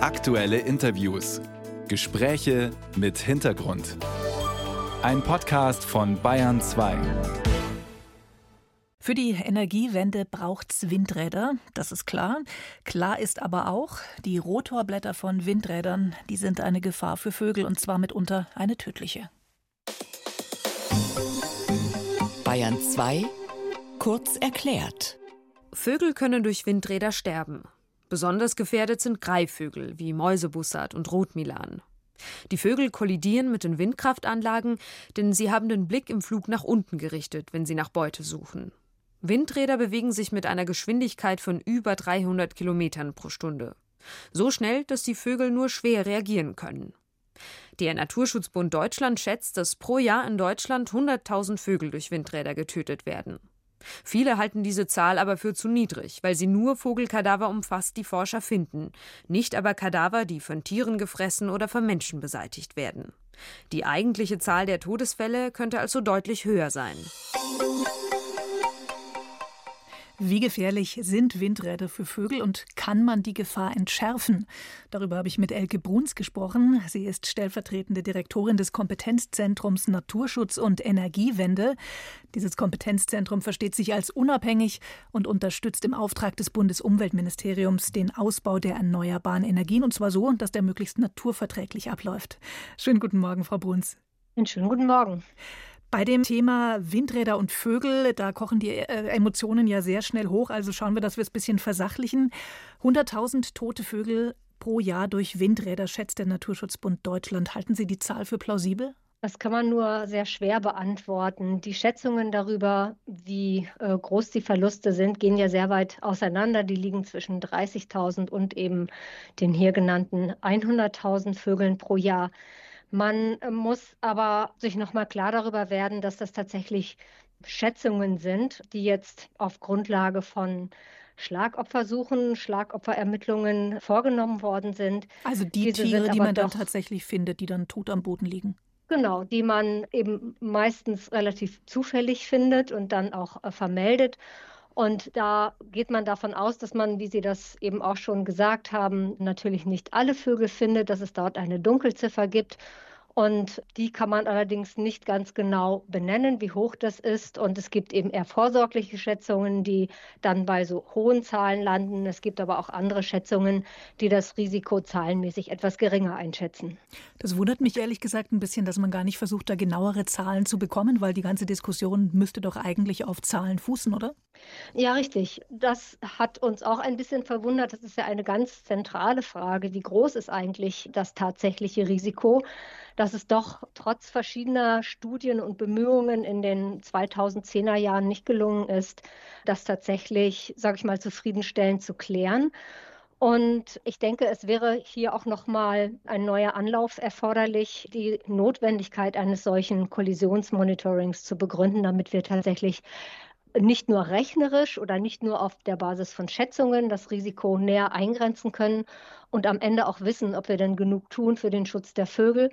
Aktuelle Interviews. Gespräche mit Hintergrund. Ein Podcast von Bayern 2. Für die Energiewende braucht's Windräder, das ist klar. Klar ist aber auch, die Rotorblätter von Windrädern, die sind eine Gefahr für Vögel und zwar mitunter eine tödliche. Bayern 2 kurz erklärt. Vögel können durch Windräder sterben. Besonders gefährdet sind Greifvögel wie Mäusebussard und Rotmilan. Die Vögel kollidieren mit den Windkraftanlagen, denn sie haben den Blick im Flug nach unten gerichtet, wenn sie nach Beute suchen. Windräder bewegen sich mit einer Geschwindigkeit von über 300 Kilometern pro Stunde. So schnell, dass die Vögel nur schwer reagieren können. Der Naturschutzbund Deutschland schätzt, dass pro Jahr in Deutschland 100.000 Vögel durch Windräder getötet werden. Viele halten diese Zahl aber für zu niedrig, weil sie nur Vogelkadaver umfasst, die Forscher finden, nicht aber Kadaver, die von Tieren gefressen oder von Menschen beseitigt werden. Die eigentliche Zahl der Todesfälle könnte also deutlich höher sein. Wie gefährlich sind Windräder für Vögel und kann man die Gefahr entschärfen? Darüber habe ich mit Elke Bruns gesprochen. Sie ist stellvertretende Direktorin des Kompetenzzentrums Naturschutz und Energiewende. Dieses Kompetenzzentrum versteht sich als unabhängig und unterstützt im Auftrag des Bundesumweltministeriums den Ausbau der erneuerbaren Energien und zwar so, dass der möglichst naturverträglich abläuft. Schönen guten Morgen, Frau Bruns. Einen schönen guten Morgen. Bei dem Thema Windräder und Vögel, da kochen die äh, Emotionen ja sehr schnell hoch. Also schauen wir, dass wir es ein bisschen versachlichen. 100.000 tote Vögel pro Jahr durch Windräder, schätzt der Naturschutzbund Deutschland. Halten Sie die Zahl für plausibel? Das kann man nur sehr schwer beantworten. Die Schätzungen darüber, wie äh, groß die Verluste sind, gehen ja sehr weit auseinander. Die liegen zwischen 30.000 und eben den hier genannten 100.000 Vögeln pro Jahr. Man äh, muss aber sich noch mal klar darüber werden, dass das tatsächlich Schätzungen sind, die jetzt auf Grundlage von Schlagopfersuchen, Schlagopferermittlungen vorgenommen worden sind. Also die Diese Tiere, die man dann tatsächlich findet, die dann tot am Boden liegen. Genau, die man eben meistens relativ zufällig findet und dann auch äh, vermeldet. Und da geht man davon aus, dass man, wie Sie das eben auch schon gesagt haben, natürlich nicht alle Vögel findet, dass es dort eine Dunkelziffer gibt. Und die kann man allerdings nicht ganz genau benennen, wie hoch das ist. Und es gibt eben eher vorsorgliche Schätzungen, die dann bei so hohen Zahlen landen. Es gibt aber auch andere Schätzungen, die das Risiko zahlenmäßig etwas geringer einschätzen. Das wundert mich ehrlich gesagt ein bisschen, dass man gar nicht versucht, da genauere Zahlen zu bekommen, weil die ganze Diskussion müsste doch eigentlich auf Zahlen fußen, oder? Ja, richtig. Das hat uns auch ein bisschen verwundert. Das ist ja eine ganz zentrale Frage. Wie groß ist eigentlich das tatsächliche Risiko? dass es doch trotz verschiedener Studien und Bemühungen in den 2010er Jahren nicht gelungen ist, das tatsächlich, sage ich mal, zufriedenstellend zu klären. Und ich denke, es wäre hier auch noch mal ein neuer Anlauf erforderlich, die Notwendigkeit eines solchen Kollisionsmonitorings zu begründen, damit wir tatsächlich nicht nur rechnerisch oder nicht nur auf der Basis von Schätzungen das Risiko näher eingrenzen können und am Ende auch wissen, ob wir denn genug tun für den Schutz der Vögel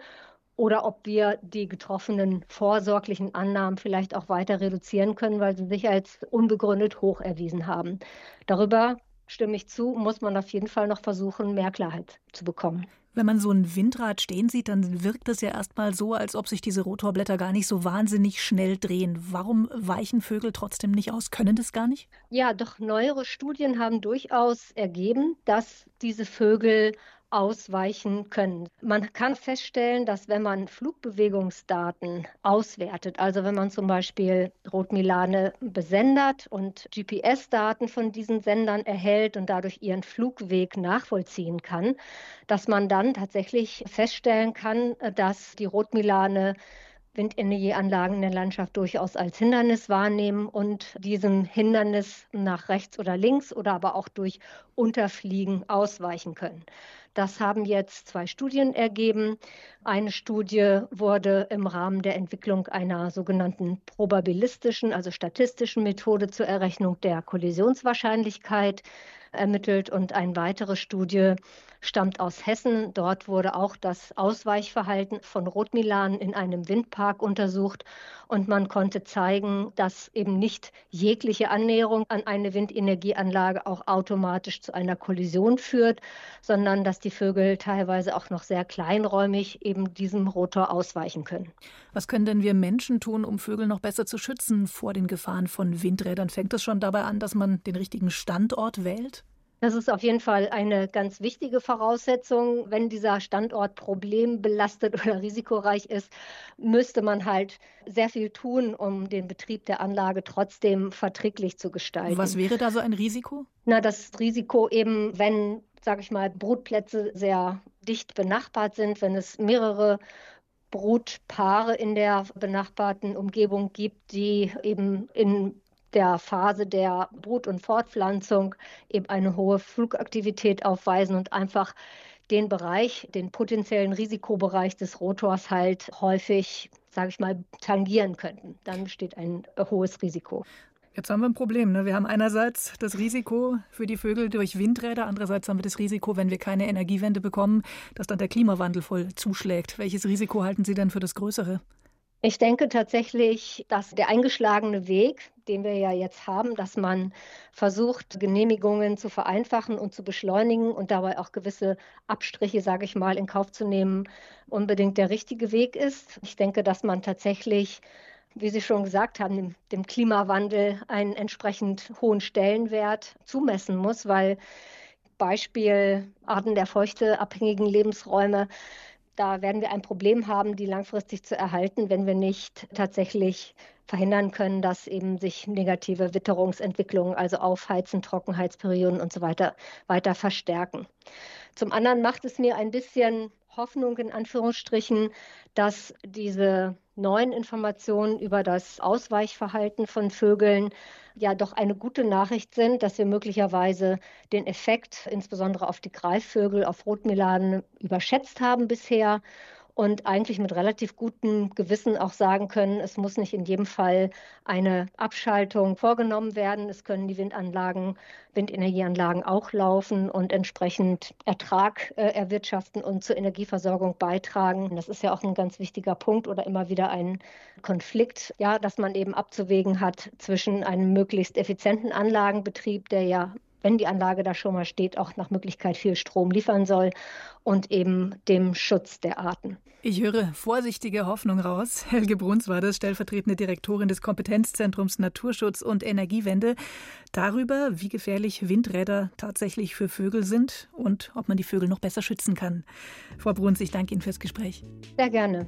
oder ob wir die getroffenen vorsorglichen Annahmen vielleicht auch weiter reduzieren können, weil sie sich als unbegründet hoch erwiesen haben. Darüber stimme ich zu, muss man auf jeden Fall noch versuchen, mehr Klarheit zu bekommen. Wenn man so ein Windrad stehen sieht, dann wirkt es ja erstmal so, als ob sich diese Rotorblätter gar nicht so wahnsinnig schnell drehen. Warum weichen Vögel trotzdem nicht aus? Können das gar nicht? Ja, doch neuere Studien haben durchaus ergeben, dass diese Vögel ausweichen können. Man kann feststellen, dass wenn man Flugbewegungsdaten auswertet, also wenn man zum Beispiel Rotmilane besendet und GPS-Daten von diesen Sendern erhält und dadurch ihren Flugweg nachvollziehen kann, dass man dann tatsächlich feststellen kann, dass die Rotmilane Windenergieanlagen in der Landschaft durchaus als Hindernis wahrnehmen und diesem Hindernis nach rechts oder links oder aber auch durch Unterfliegen ausweichen können. Das haben jetzt zwei Studien ergeben. Eine Studie wurde im Rahmen der Entwicklung einer sogenannten probabilistischen, also statistischen Methode zur Errechnung der Kollisionswahrscheinlichkeit ermittelt und eine weitere Studie stammt aus Hessen. Dort wurde auch das Ausweichverhalten von Rotmilan in einem Windpark untersucht und man konnte zeigen, dass eben nicht jegliche Annäherung an eine Windenergieanlage auch automatisch zu einer Kollision führt, sondern dass die Vögel teilweise auch noch sehr kleinräumig eben diesem Rotor ausweichen können. Was können denn wir Menschen tun, um Vögel noch besser zu schützen vor den Gefahren von Windrädern? Fängt es schon dabei an, dass man den richtigen Standort wählt? Das ist auf jeden Fall eine ganz wichtige Voraussetzung. Wenn dieser Standort problembelastet oder risikoreich ist, müsste man halt sehr viel tun, um den Betrieb der Anlage trotzdem verträglich zu gestalten. Was wäre da so ein Risiko? Na, das Risiko eben, wenn, sage ich mal, Brutplätze sehr dicht benachbart sind, wenn es mehrere Brutpaare in der benachbarten Umgebung gibt, die eben in der Phase der Brut- und Fortpflanzung eben eine hohe Flugaktivität aufweisen und einfach den Bereich, den potenziellen Risikobereich des Rotors halt häufig, sage ich mal, tangieren könnten. Dann besteht ein hohes Risiko. Jetzt haben wir ein Problem. Ne? Wir haben einerseits das Risiko für die Vögel durch Windräder, andererseits haben wir das Risiko, wenn wir keine Energiewende bekommen, dass dann der Klimawandel voll zuschlägt. Welches Risiko halten Sie denn für das Größere? Ich denke tatsächlich, dass der eingeschlagene Weg, den wir ja jetzt haben, dass man versucht, Genehmigungen zu vereinfachen und zu beschleunigen und dabei auch gewisse Abstriche, sage ich mal, in Kauf zu nehmen, unbedingt der richtige Weg ist. Ich denke, dass man tatsächlich wie Sie schon gesagt haben, dem, Klimawandel einen entsprechend hohen Stellenwert zumessen muss, weil Beispiel Arten der feuchteabhängigen Lebensräume da werden wir ein Problem haben, die langfristig zu erhalten, wenn wir nicht tatsächlich verhindern können, dass eben sich negative Witterungsentwicklungen, also Aufheizen, Trockenheitsperioden und so weiter, weiter verstärken. Zum anderen macht es mir ein bisschen Hoffnung in Anführungsstrichen, dass diese neuen Informationen über das Ausweichverhalten von Vögeln ja doch eine gute Nachricht sind, dass wir möglicherweise den Effekt insbesondere auf die Greifvögel, auf Rotmiladen überschätzt haben bisher und eigentlich mit relativ gutem Gewissen auch sagen können, es muss nicht in jedem Fall eine Abschaltung vorgenommen werden. Es können die Windanlagen, Windenergieanlagen auch laufen und entsprechend Ertrag äh, erwirtschaften und zur Energieversorgung beitragen. Das ist ja auch ein ganz wichtiger Punkt oder immer wieder ein Konflikt, ja, dass man eben abzuwägen hat zwischen einem möglichst effizienten Anlagenbetrieb, der ja wenn die Anlage da schon mal steht, auch nach Möglichkeit viel Strom liefern soll und eben dem Schutz der Arten. Ich höre vorsichtige Hoffnung raus. Helge Bruns war das, stellvertretende Direktorin des Kompetenzzentrums Naturschutz und Energiewende, darüber, wie gefährlich Windräder tatsächlich für Vögel sind und ob man die Vögel noch besser schützen kann. Frau Bruns, ich danke Ihnen fürs Gespräch. Sehr gerne.